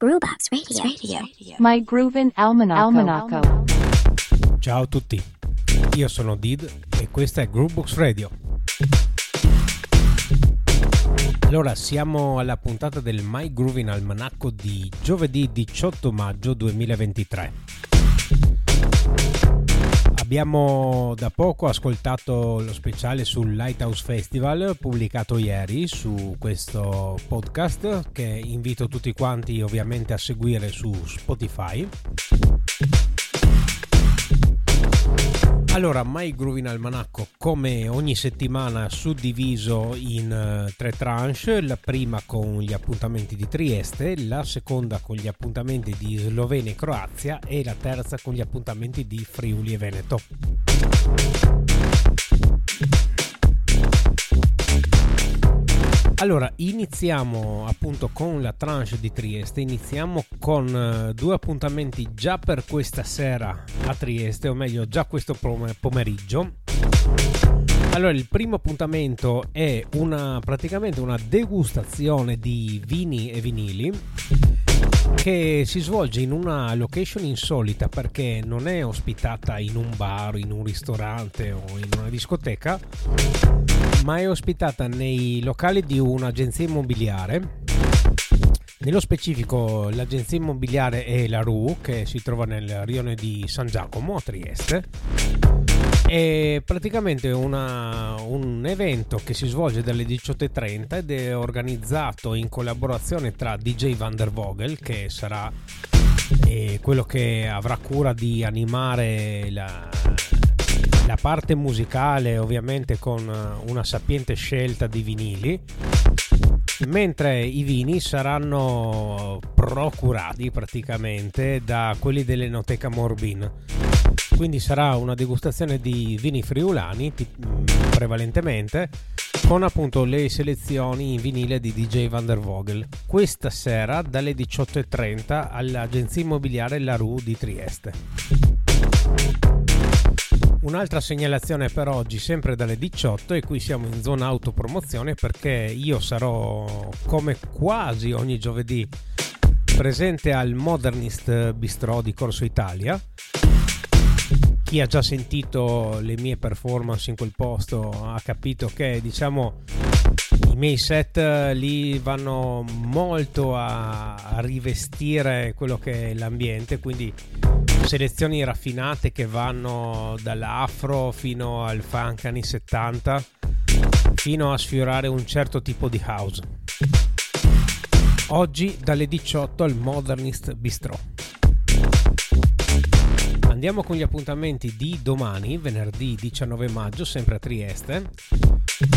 Brewbox Radio. Radio. My Groovin' Almanacco. Almanacco. Ciao a tutti, io sono Did e questa è Groovebox Radio. Allora, siamo alla puntata del My Groovin' Almanacco di giovedì 18 maggio 2023. Abbiamo da poco ascoltato lo speciale sul Lighthouse Festival pubblicato ieri su questo podcast che invito tutti quanti ovviamente a seguire su Spotify. Allora, My Groovin Almanacco come ogni settimana suddiviso in uh, tre tranche, la prima con gli appuntamenti di Trieste, la seconda con gli appuntamenti di Slovenia e Croazia e la terza con gli appuntamenti di Friuli e Veneto. Allora, iniziamo appunto con la tranche di Trieste, iniziamo con uh, due appuntamenti già per questa sera a Trieste, o meglio già questo pomeriggio. Allora, il primo appuntamento è una, praticamente una degustazione di vini e vinili che si svolge in una location insolita perché non è ospitata in un bar, in un ristorante o in una discoteca, ma è ospitata nei locali di un'agenzia immobiliare. Nello specifico l'agenzia immobiliare è la RU che si trova nel rione di San Giacomo a Trieste. È praticamente una, un evento che si svolge dalle 18.30 ed è organizzato in collaborazione tra DJ Van der Vogel che sarà eh, quello che avrà cura di animare la, la parte musicale ovviamente con una sapiente scelta di vinili. Mentre i vini saranno procurati praticamente da quelli dell'Enoteca Morbin quindi sarà una degustazione di vini friulani prevalentemente con appunto le selezioni in vinile di DJ Van der Vogel questa sera dalle 18.30 all'agenzia immobiliare La Rue di Trieste Un'altra segnalazione per oggi, sempre dalle 18, e qui siamo in zona autopromozione perché io sarò come quasi ogni giovedì presente al Modernist Bistro di Corso Italia. Chi ha già sentito le mie performance in quel posto ha capito che diciamo i miei set lì vanno molto a, a rivestire quello che è l'ambiente, quindi selezioni raffinate che vanno dall'afro fino al funk anni 70 fino a sfiorare un certo tipo di house. Oggi dalle 18 al Modernist Bistro. Andiamo con gli appuntamenti di domani, venerdì 19 maggio, sempre a Trieste.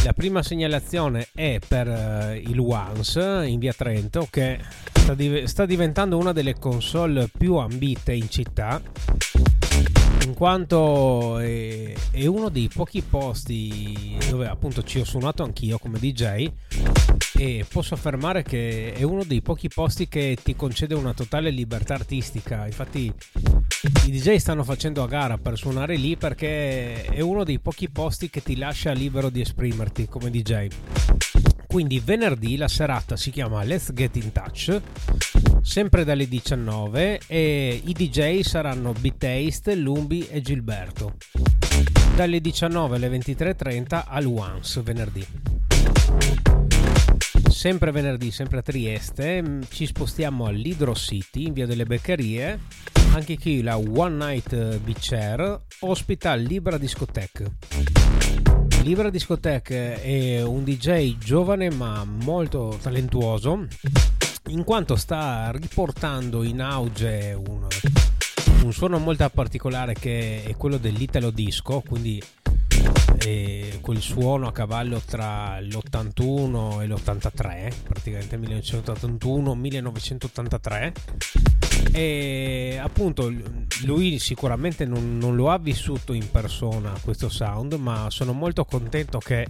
La prima segnalazione è per uh, il Once in via Trento che sta, div- sta diventando una delle console più ambite in città in quanto è, è, uno dei pochi posti dove appunto ci ho suonato anch'io come DJ e posso affermare che è uno dei pochi posti che ti concede una totale libertà artistica. Infatti i DJ stanno facendo a gara per suonare lì perché è uno dei pochi posti che ti lascia libero di esprimerti come DJ quindi venerdì la serata si chiama Let's Get in Touch sempre dalle 19 e i DJ saranno B-Taste, Lumbi e Gilberto. Dalle 19 alle 23.30 al Once venerdì sempre venerdì, sempre a Trieste, mm, ci spostiamo all'Hydro City in via delle Beccherie. Anche qui la One Night Beach Air ospita Libra Discotheque. Libra Discotheque è un DJ giovane ma molto talentuoso in quanto sta riportando in auge un, un suono molto particolare che è quello dell'Italo Disco, quindi e quel suono a cavallo tra l'81 e l'83, praticamente 1981-1983. E appunto lui sicuramente non, non, lo ha vissuto in persona questo sound, ma sono molto contento che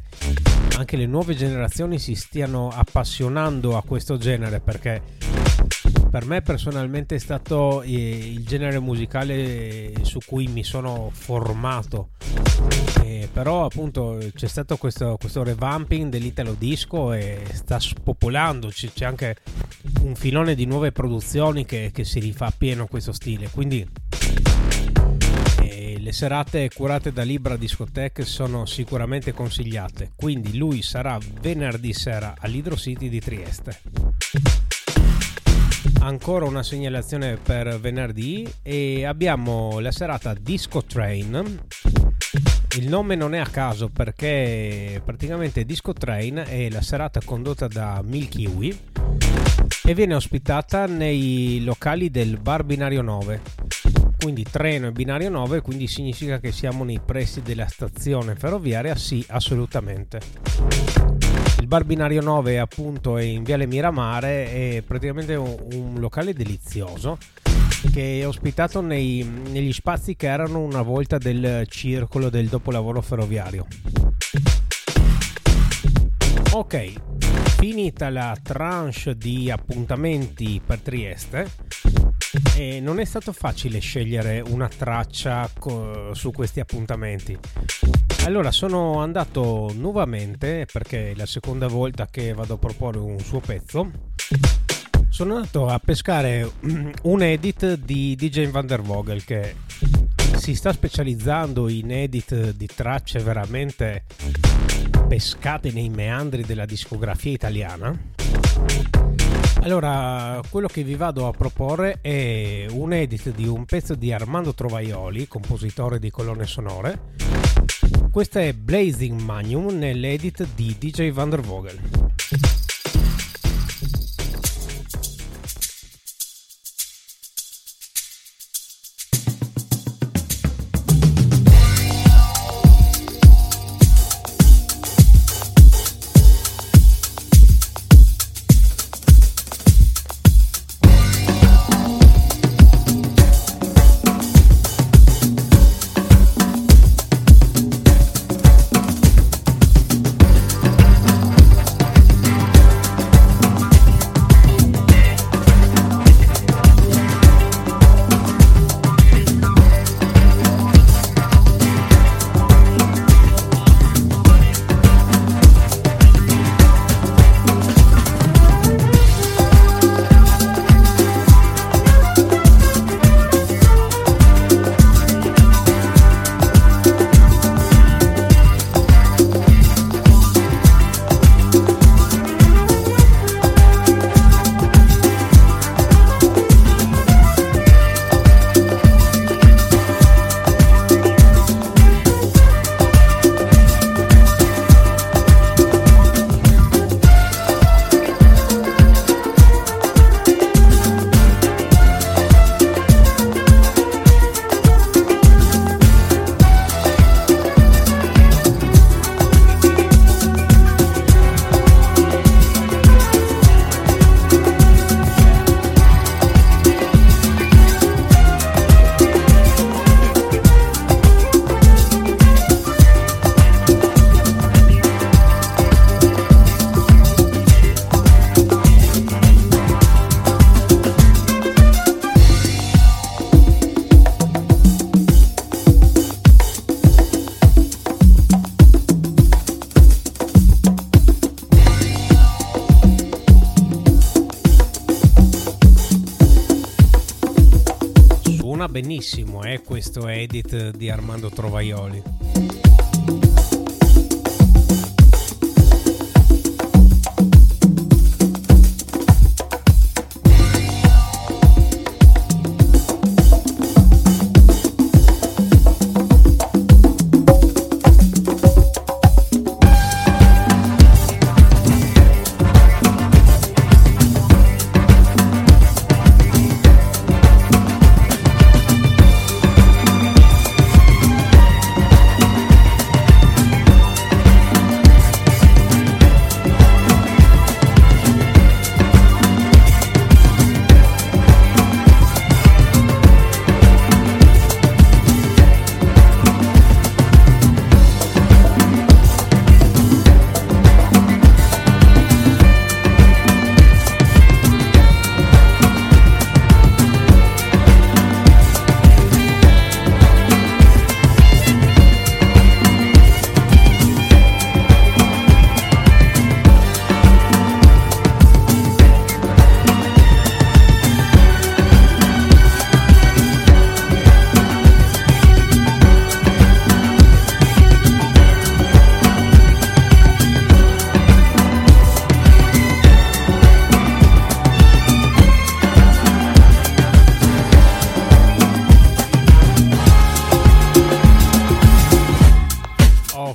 anche le nuove generazioni si stiano appassionando a questo genere perché per me personalmente è stato eh, il genere musicale su cui mi sono formato. Eh, però appunto c'è stato questo, questo revamping dell'italo disco e sta spopolando, c'è, c'è anche un filone di nuove produzioni che, che si rifà pieno questo stile. Quindi eh, le serate curate da Libra Discotheque sono sicuramente consigliate. Quindi lui sarà venerdì sera all'Hydro City di Trieste ancora una segnalazione per venerdì e abbiamo la serata Disco Train. Il nome non è a caso perché praticamente Disco Train è la serata condotta da Milky Way e viene ospitata nei locali del bar binario 9. Quindi treno e binario 9, quindi significa che siamo nei pressi della stazione ferroviaria? Sì, assolutamente. Il bar binario 9 appunto è in Viale Miramare, è praticamente un, un locale delizioso che è ospitato nei, negli spazi che erano una volta del circolo del dopolavoro ferroviario. Ok, finita la tranche di appuntamenti per Trieste, e non è stato facile scegliere una traccia co- su questi appuntamenti. Allora sono andato nuovamente, perché è la seconda volta che vado a proporre un suo pezzo, sono andato a pescare un edit di DJ Van der Vogel che si sta specializzando in edit di tracce veramente pescate nei meandri della discografia italiana. Allora, quello che vi vado a proporre è un edit di un pezzo di Armando Trovaioli, compositore di colonne sonore. Questo è Blazing Magnum nell'edit di DJ Van der Vogel. Benissimo eh, questo edit di Armando Trovaioli.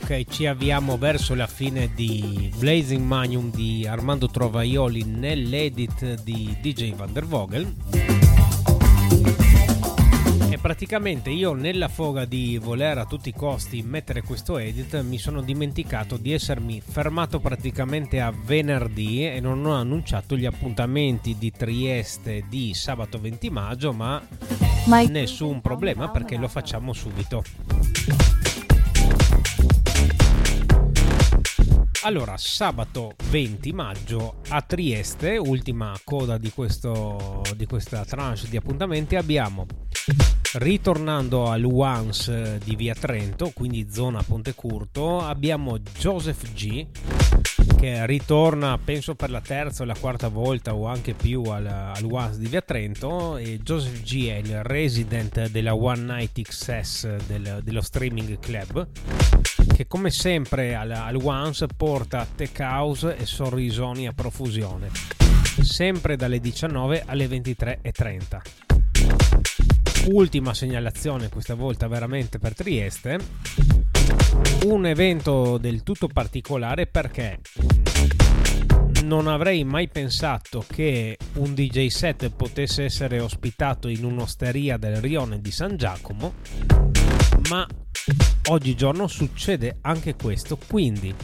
Ok, ci avviamo verso la fine di Blazing Magnum di Armando Trovaioli nell'edit di DJ Van der Vogel. E praticamente io nella foga di voler a tutti i costi mettere questo edit mi sono dimenticato di essermi fermato praticamente a venerdì e non ho annunciato gli appuntamenti di Trieste di sabato 20 maggio, ma nessun problema perché lo facciamo subito. Allora, sabato 20 maggio a Trieste, ultima coda di, questo, di questa tranche di appuntamenti, abbiamo ritornando al Once di Via Trento, quindi zona Ponte Curto, abbiamo Joseph G che ritorna penso per la terza o la quarta volta o anche più al, al Once di Via Trento e Joseph G è il resident della One Night XS del, dello streaming club che come sempre al, Once porta tech house e sorrisoni a profusione. Sempre dalle 19 alle 23.30 ultima segnalazione questa volta veramente per Trieste. Un evento del tutto particolare perché non avrei mai pensato che un DJ set potesse essere ospitato in un'osteria del Rione di San Giacomo ma oggigiorno succede anche questo quindi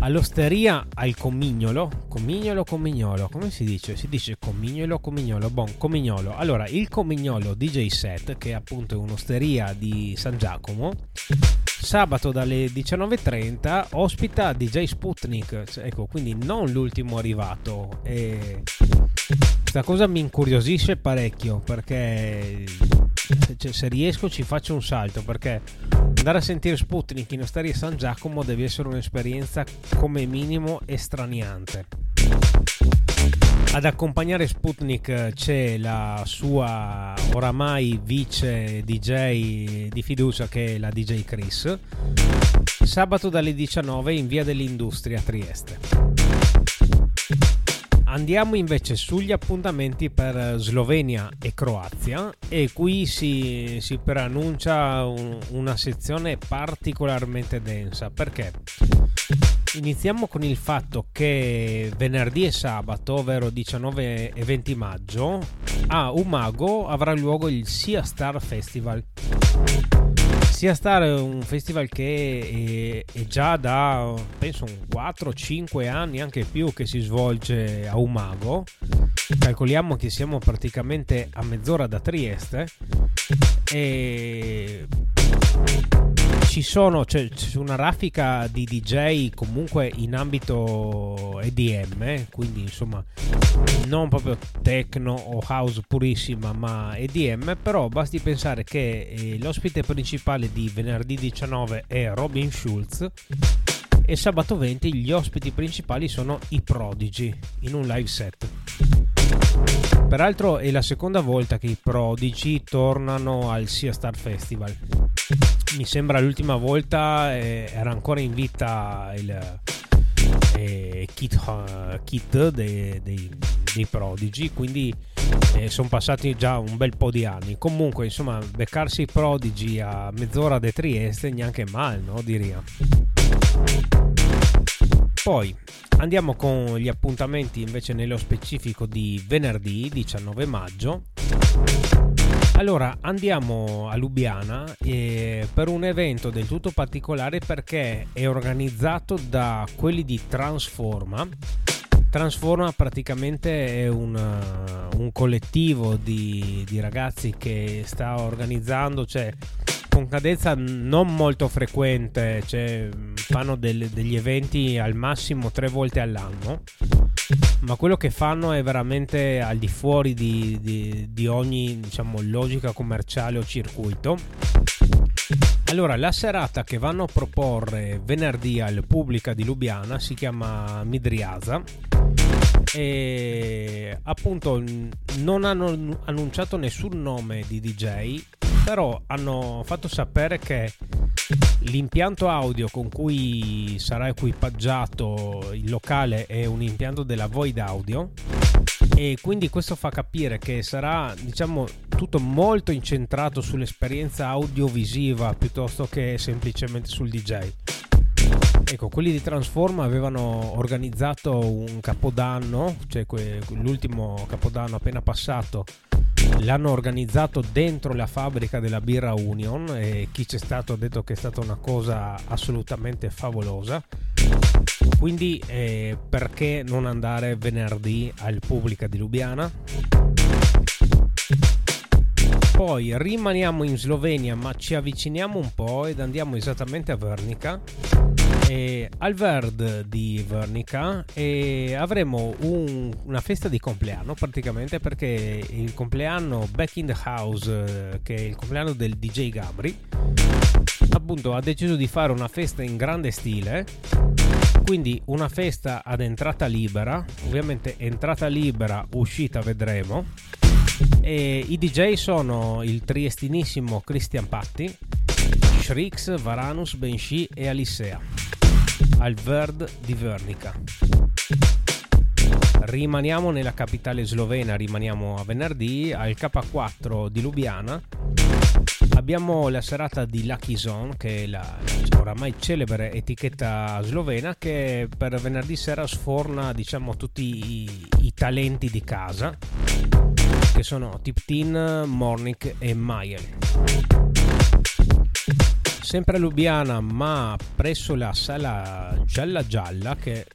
all'osteria al comignolo comignolo comignolo come si dice? si dice comignolo comignolo bon comignolo. Allora il comignolo DJ set che è appunto un'osteria di San Giacomo sabato dalle 19.30 ospita DJ Sputnik. Ecco quindi non l'ultimo arrivato. E questa cosa mi incuriosisce parecchio perché se, se, riesco ci faccio un salto perché andare a sentire Sputnik in Osteria San Giacomo deve essere un'esperienza come minimo estraniante. Ad accompagnare Sputnik c'è la sua oramai vice DJ di fiducia che è la DJ Chris. Sabato dalle 19 in via dell'Industria a Trieste. Andiamo invece sugli appuntamenti per Slovenia e Croazia e qui si, si preannuncia un, una sezione particolarmente densa. Perché? Iniziamo con il fatto che venerdì e sabato, ovvero 19 e 20 maggio, a Umago avrà luogo il Sia Star Festival sia Star è un festival che è, è già da penso 4-5 anni, anche più, che si svolge a Umago. Calcoliamo che siamo praticamente a mezz'ora da Trieste. E ci sono c'è, c'è, una raffica di DJ comunque in ambito EDM, quindi insomma non proprio techno o house purissima, ma EDM, però basti pensare che eh, l'ospite principale di venerdì 19 è Robin Schulz e sabato 20 gli ospiti principali sono i Prodigy in un live set. Peraltro è la seconda volta che i Prodigy tornano al Sia Star Festival. Mi sembra l'ultima volta eh, era ancora in vita il eh, kit, uh, kit dei, dei, dei, Prodigy quindi eh, sono passati già un bel po' di anni. Comunque insomma beccarsi i Prodigy a mezz'ora da Trieste neanche male no diria poi andiamo con gli appuntamenti invece nello specifico di venerdì 19 maggio allora andiamo a Lubiana eh, per un evento del tutto particolare perché è organizzato da quelli di Transforma. Transforma praticamente è un, un collettivo di, di, ragazzi che sta organizzando, cioè con cadenza non molto frequente, cioè, fanno del, degli eventi al massimo tre volte all'anno ma quello che fanno è veramente al di fuori di, di, di ogni diciamo, logica commerciale o circuito. Allora, la serata che vanno a proporre venerdì al Pubblica di Lubiana si chiama Midriasa e appunto non hanno annunciato nessun nome di DJ, però hanno fatto sapere che L'impianto audio con cui sarà equipaggiato il locale è un impianto della Void Audio e quindi questo fa capire che sarà diciamo tutto molto incentrato sull'esperienza audiovisiva piuttosto che semplicemente sul DJ. Ecco, quelli di Transform avevano organizzato un capodanno, cioè l'ultimo capodanno appena passato, l'hanno organizzato dentro la fabbrica della birra Union e chi c'è stato ha detto che è stata una cosa assolutamente favolosa. Quindi eh, perché non andare venerdì al Pubblica di Lubiana? Poi rimaniamo in Slovenia ma ci avviciniamo un po' ed andiamo esattamente a Vernica eh, al Verd di Vernica e avremo un, una festa di compleanno praticamente perché il compleanno Back in the House eh, che è il compleanno del DJ Gabri appunto ha deciso di fare una festa in grande stile. Quindi una festa ad entrata libera. Ovviamente entrata libera uscita vedremo e i DJ sono il triestinissimo Christian Patti Shrix, Varanus, Benshi e Alissea al Verd di Vernica. Rimaniamo nella capitale slovena rimaniamo a venerdì al K4 di Lubiana abbiamo la serata di Lucky Zone che è la oramai celebre etichetta slovena che per venerdì sera sforna diciamo tutti i, i talenti di casa che sono Tiptin, Mornik e Mayer sempre a Lubiana ma presso la sala Gialla Gialla che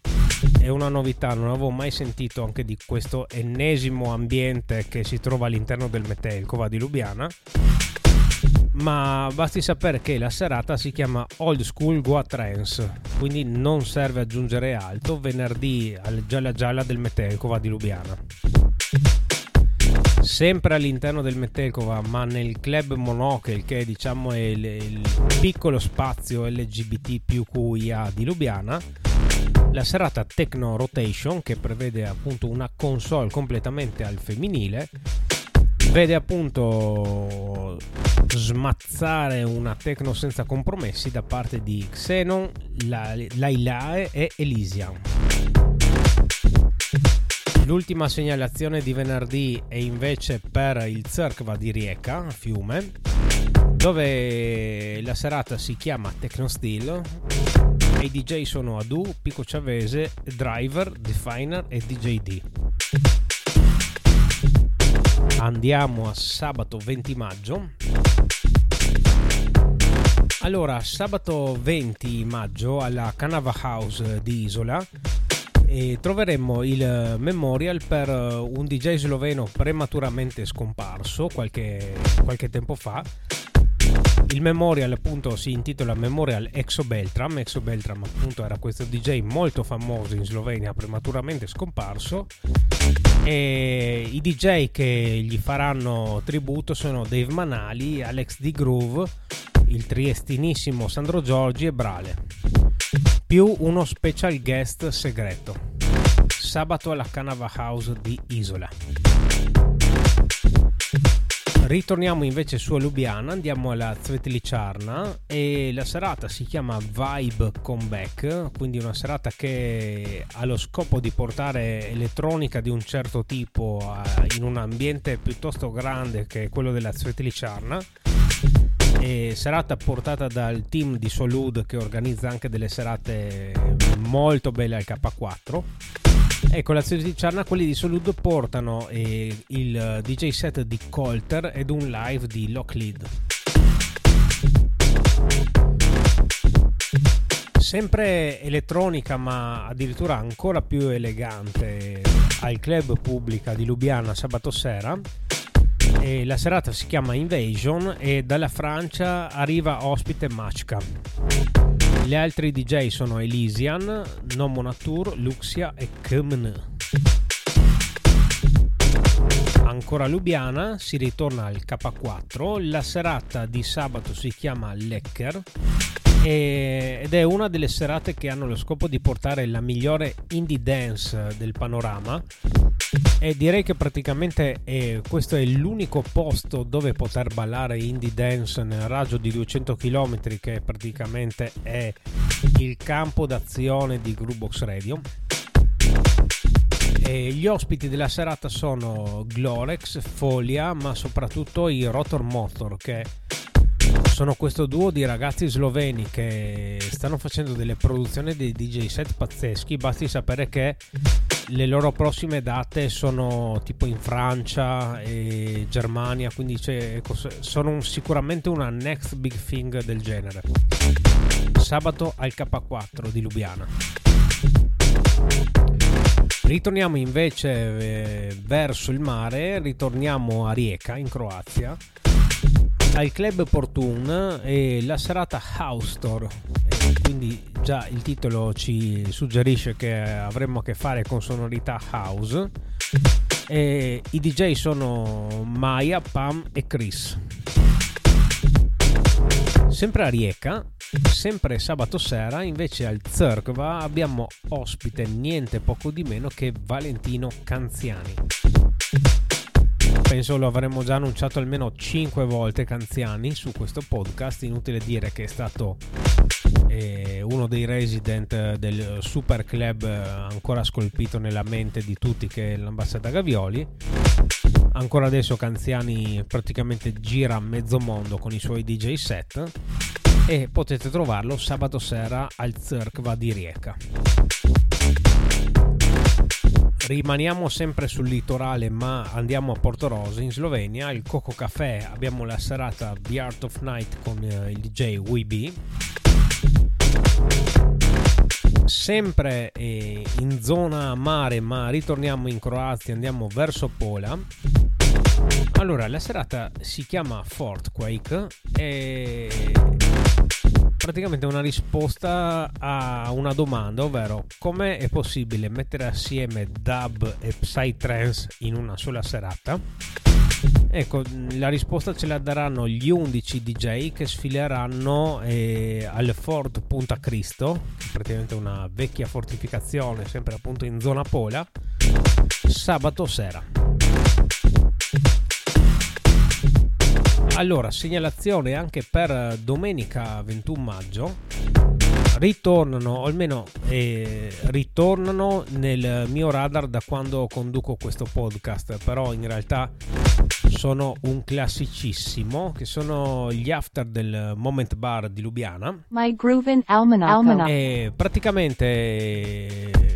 è una novità, non avevo mai sentito anche di questo ennesimo ambiente che si trova all'interno del Metelkova di Lubiana ma basti sapere che la serata si chiama Old School Goa Trance, quindi non serve aggiungere altro, venerdì al Gialla Gialla del Metelkova di Lubiana. Sempre all'interno del Metelkova, ma nel club Monocle, che diciamo è il, il piccolo spazio LGBT più QIA di Lubiana, la serata Techno Rotation, che prevede appunto una console completamente al femminile, vede appunto smazzare una techno senza compromessi da parte di Xenon, Lailae e Elysian. L'ultima segnalazione di venerdì è invece per il Zerkva di Rijeka, Fiume, dove la serata si chiama Techno Steel e i DJ sono Adu, Pico Ciavese, Driver, Definer e DJD andiamo a sabato 20 maggio. Allora, sabato 20 maggio alla Canava House di Isola e troveremo il memorial per un DJ sloveno prematuramente scomparso qualche, qualche tempo fa il memorial appunto si intitola Memorial Exo Beltram. Exo Beltram appunto era questo DJ molto famoso in Slovenia, prematuramente scomparso. E i DJ che gli faranno tributo sono Dave Manali, Alex D. Groove, il triestinissimo Sandro Giorgi e Brale. Più uno special guest segreto. Sabato alla Canava House di Isola. Ritorniamo invece su Lubiana, andiamo alla Svetliciarna e la serata si chiama Vibe Comeback, quindi una serata che ha lo scopo di portare elettronica di un certo tipo in un ambiente piuttosto grande che è quello della Svetliciarna. E serata portata dal team di Solud che organizza anche delle serate molto belle al K4 Ecco, l'azione di Ciarna, quelli di Solud portano eh, il DJ set di Colter ed un live di Locklead. Sempre elettronica, ma addirittura ancora più elegante, al club pubblica di Lubiana sabato sera. E la serata si chiama Invasion e dalla Francia arriva ospite Machka. Gli altri DJ sono Elysian, Nomonatur, Luxia e Kemn. Ancora a Lubiana si ritorna al K4, la serata di sabato si chiama Lecker ed è una delle serate che hanno lo scopo di portare la migliore indie dance del panorama e direi che praticamente è, questo è l'unico posto dove poter ballare indie dance nel raggio di 200 km che praticamente è il campo d'azione di Groovebox Radio. E gli ospiti della serata sono Glorex, Folia, ma soprattutto i Rotor Motor che sono questo duo di ragazzi sloveni che stanno facendo delle produzioni di DJ set pazzeschi. Basti sapere che le loro prossime date sono tipo in Francia e Germania, quindi sono sicuramente una next big thing del genere. Sabato al K4 di Lubiana. Ritorniamo invece eh, verso il mare, ritorniamo a Rijeka in Croazia al club Portun e la serata House Store. E quindi già il titolo ci suggerisce che avremo a che fare con sonorità house. E I DJ sono Maya, Pam e Chris. Sempre a Rieca, sempre sabato sera, invece al Zerkva abbiamo ospite niente poco di meno che Valentino Canziani penso lo avremmo già annunciato almeno 5 volte Canziani su questo podcast. Inutile dire che è stato eh, uno dei resident del super club ancora scolpito nella mente di tutti che è l'ambasciata Gavioli. Ancora adesso Canziani praticamente gira mezzo mondo con i suoi DJ set e potete trovarlo sabato sera al Zerkva di Rijeka. Rimaniamo sempre sul litorale, ma andiamo a Porto Rosa in Slovenia. Il Coco Café abbiamo la serata The Art of Night con eh, il DJ WeB. Sempre eh, in zona mare, ma ritorniamo in Croazia, andiamo verso Pola. Allora, la serata si chiama Fortquake e praticamente una risposta a una domanda, ovvero come è possibile mettere assieme dub e psytrance in una sola serata? Ecco, la risposta ce la daranno gli 11 DJ che sfileranno eh, al Fort Punta Cristo, praticamente una vecchia fortificazione, sempre appunto in zona Pola, sabato sera. Allora, segnalazione anche per domenica 21 maggio. Ritornano, o almeno eh, ritornano nel mio radar da quando conduco questo podcast, però in realtà sono un classicissimo, che sono gli after del Moment Bar di Lubiana. My Groovin Almanac. E praticamente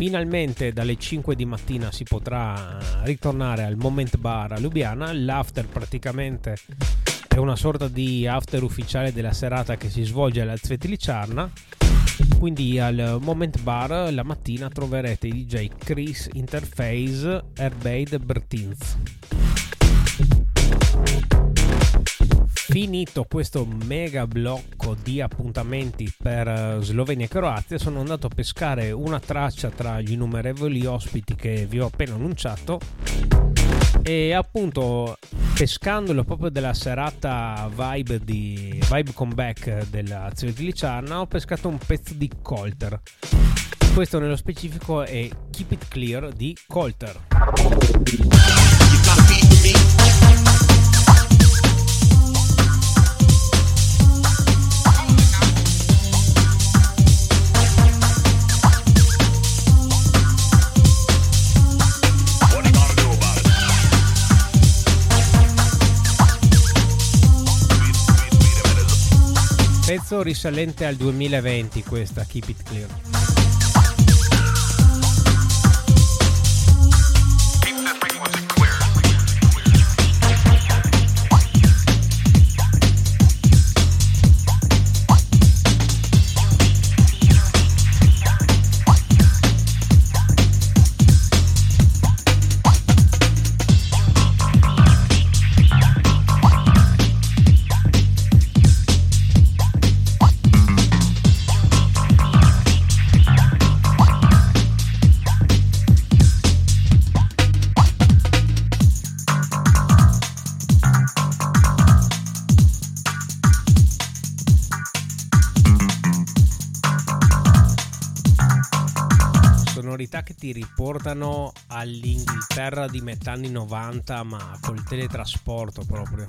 finalmente dalle 5 di mattina si potrà ritornare al Moment Bar a Lubiana. L'after praticamente è una sorta di after ufficiale della serata che si svolge alla Zvetliciarna. Quindi al Moment Bar la mattina troverete i DJ Chris Interface, Airbaid e Bertins. Finito questo mega blocco di appuntamenti per eh, Slovenia e Croazia, sono andato a pescare una traccia tra gli innumerevoli ospiti che vi ho appena annunciato. E appunto pescandolo proprio della serata vibe di vibe comeback della Zvezdilicarna ho pescato un pezzo di Colter. Questo nello specifico è Keep It Clear di Colter pezzo risalente al 2020 questa Keep It Clear. Riportano all'Inghilterra di metà anni 90 ma col teletrasporto proprio.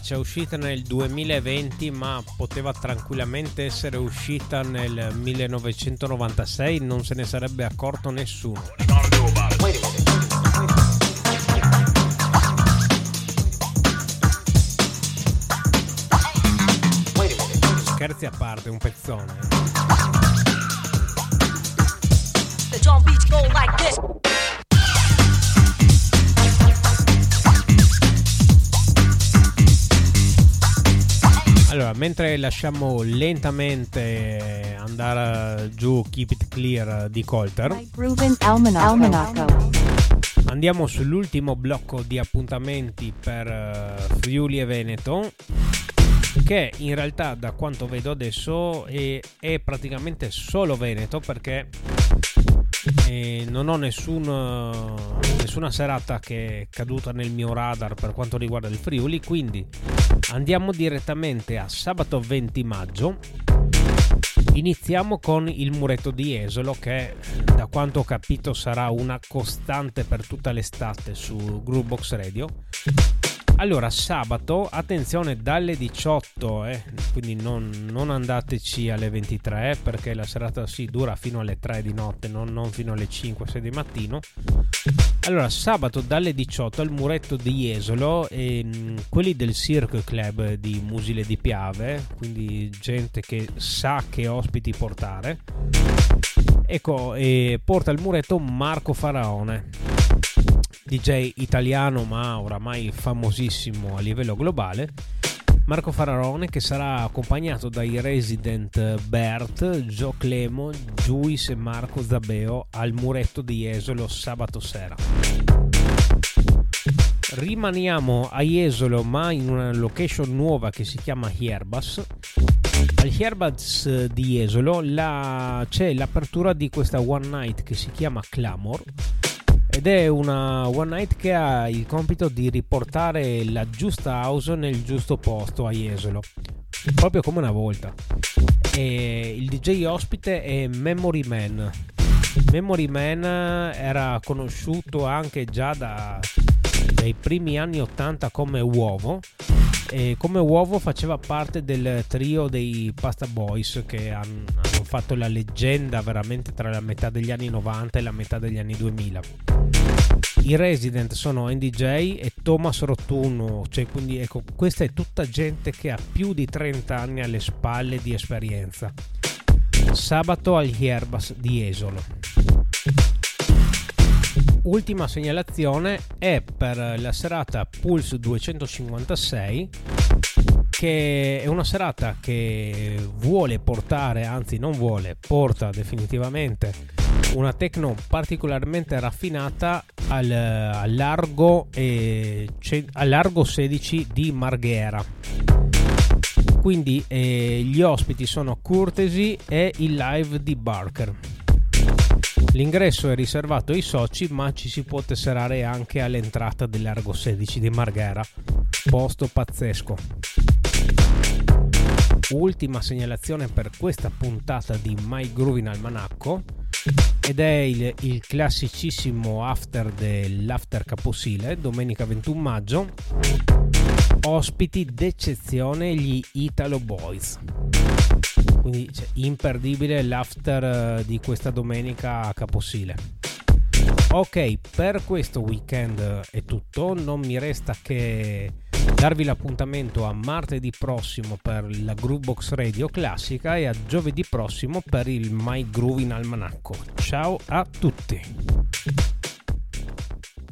È traccia uscita nel 2020 ma poteva tranquillamente essere uscita nel 1996, non se ne sarebbe accorto nessuno. Scherzi a parte, un pezzone. Mentre lasciamo lentamente andare giù Keep It Clear di Colter, andiamo sull'ultimo blocco di appuntamenti per uh, Friuli e Veneto, che in realtà da quanto vedo adesso è, è praticamente solo Veneto perché e non ho nessun, nessuna serata che è caduta nel mio radar per quanto riguarda il Friuli, quindi andiamo direttamente a sabato 20 maggio. Iniziamo con il muretto di Esolo che da quanto ho capito sarà una costante per tutta l'estate su Groovebox Radio allora, sabato, attenzione dalle 18, eh, quindi non, non, andateci alle 23 perché la serata si dura fino alle 3 di notte, non, non fino alle 5-6 di mattino. Allora, sabato dalle 18 al muretto di Jesolo, e, mh, quelli del Cirque Club di Musile di Piave, quindi gente che sa che ospiti portare. Ecco, e porta il muretto Marco Faraone DJ italiano ma oramai famosissimo a livello globale, Marco Fararone che sarà accompagnato dai resident Bert, Gio Clemo, Juice e Marco Zabeo al muretto di Jesolo sabato sera. Rimaniamo a Jesolo ma in una location nuova che si chiama Hierbas. Al Hierbas di Jesolo la... c'è l'apertura di questa one night che si chiama Clamor ed è una one night che ha il compito di riportare la giusta house nel giusto posto a Jesolo proprio come una volta. E il DJ ospite è Memory Man. Memory Man era conosciuto anche già da, dai primi anni 80 come uovo e come uovo faceva parte del trio dei Pasta Boys che hanno, hanno fatto la leggenda veramente tra la metà degli anni 90 e la metà degli anni 2000 i resident sono NDJ e Thomas Rotuno, cioè quindi ecco, questa è tutta gente che ha più di 30 anni alle spalle di esperienza. Sabato agli Herbas di Esolo. Ultima segnalazione è per la serata Pulse 256 che è una serata che vuole portare, anzi non vuole, porta definitivamente una techno particolarmente raffinata al, al, largo, eh, al largo 16 di Marghera. Quindi eh, gli ospiti sono Courtesy e il live di Barker. L'ingresso è riservato ai soci, ma ci si può tesserare anche all'entrata del largo 16 di Marghera. Posto pazzesco. Ultima segnalazione per questa puntata di My Groovin Almanacco ed è il, il classicissimo after dell'after Caposile, domenica 21 maggio. Ospiti d'eccezione gli Italo Boys. Quindi cioè, imperdibile l'after eh, di questa domenica a Caposile. Ok, per questo weekend è tutto, non mi resta che darvi l'appuntamento a martedì prossimo per la Groovebox Radio classica e a giovedì prossimo per il My Groove in Almanacco. Ciao a tutti!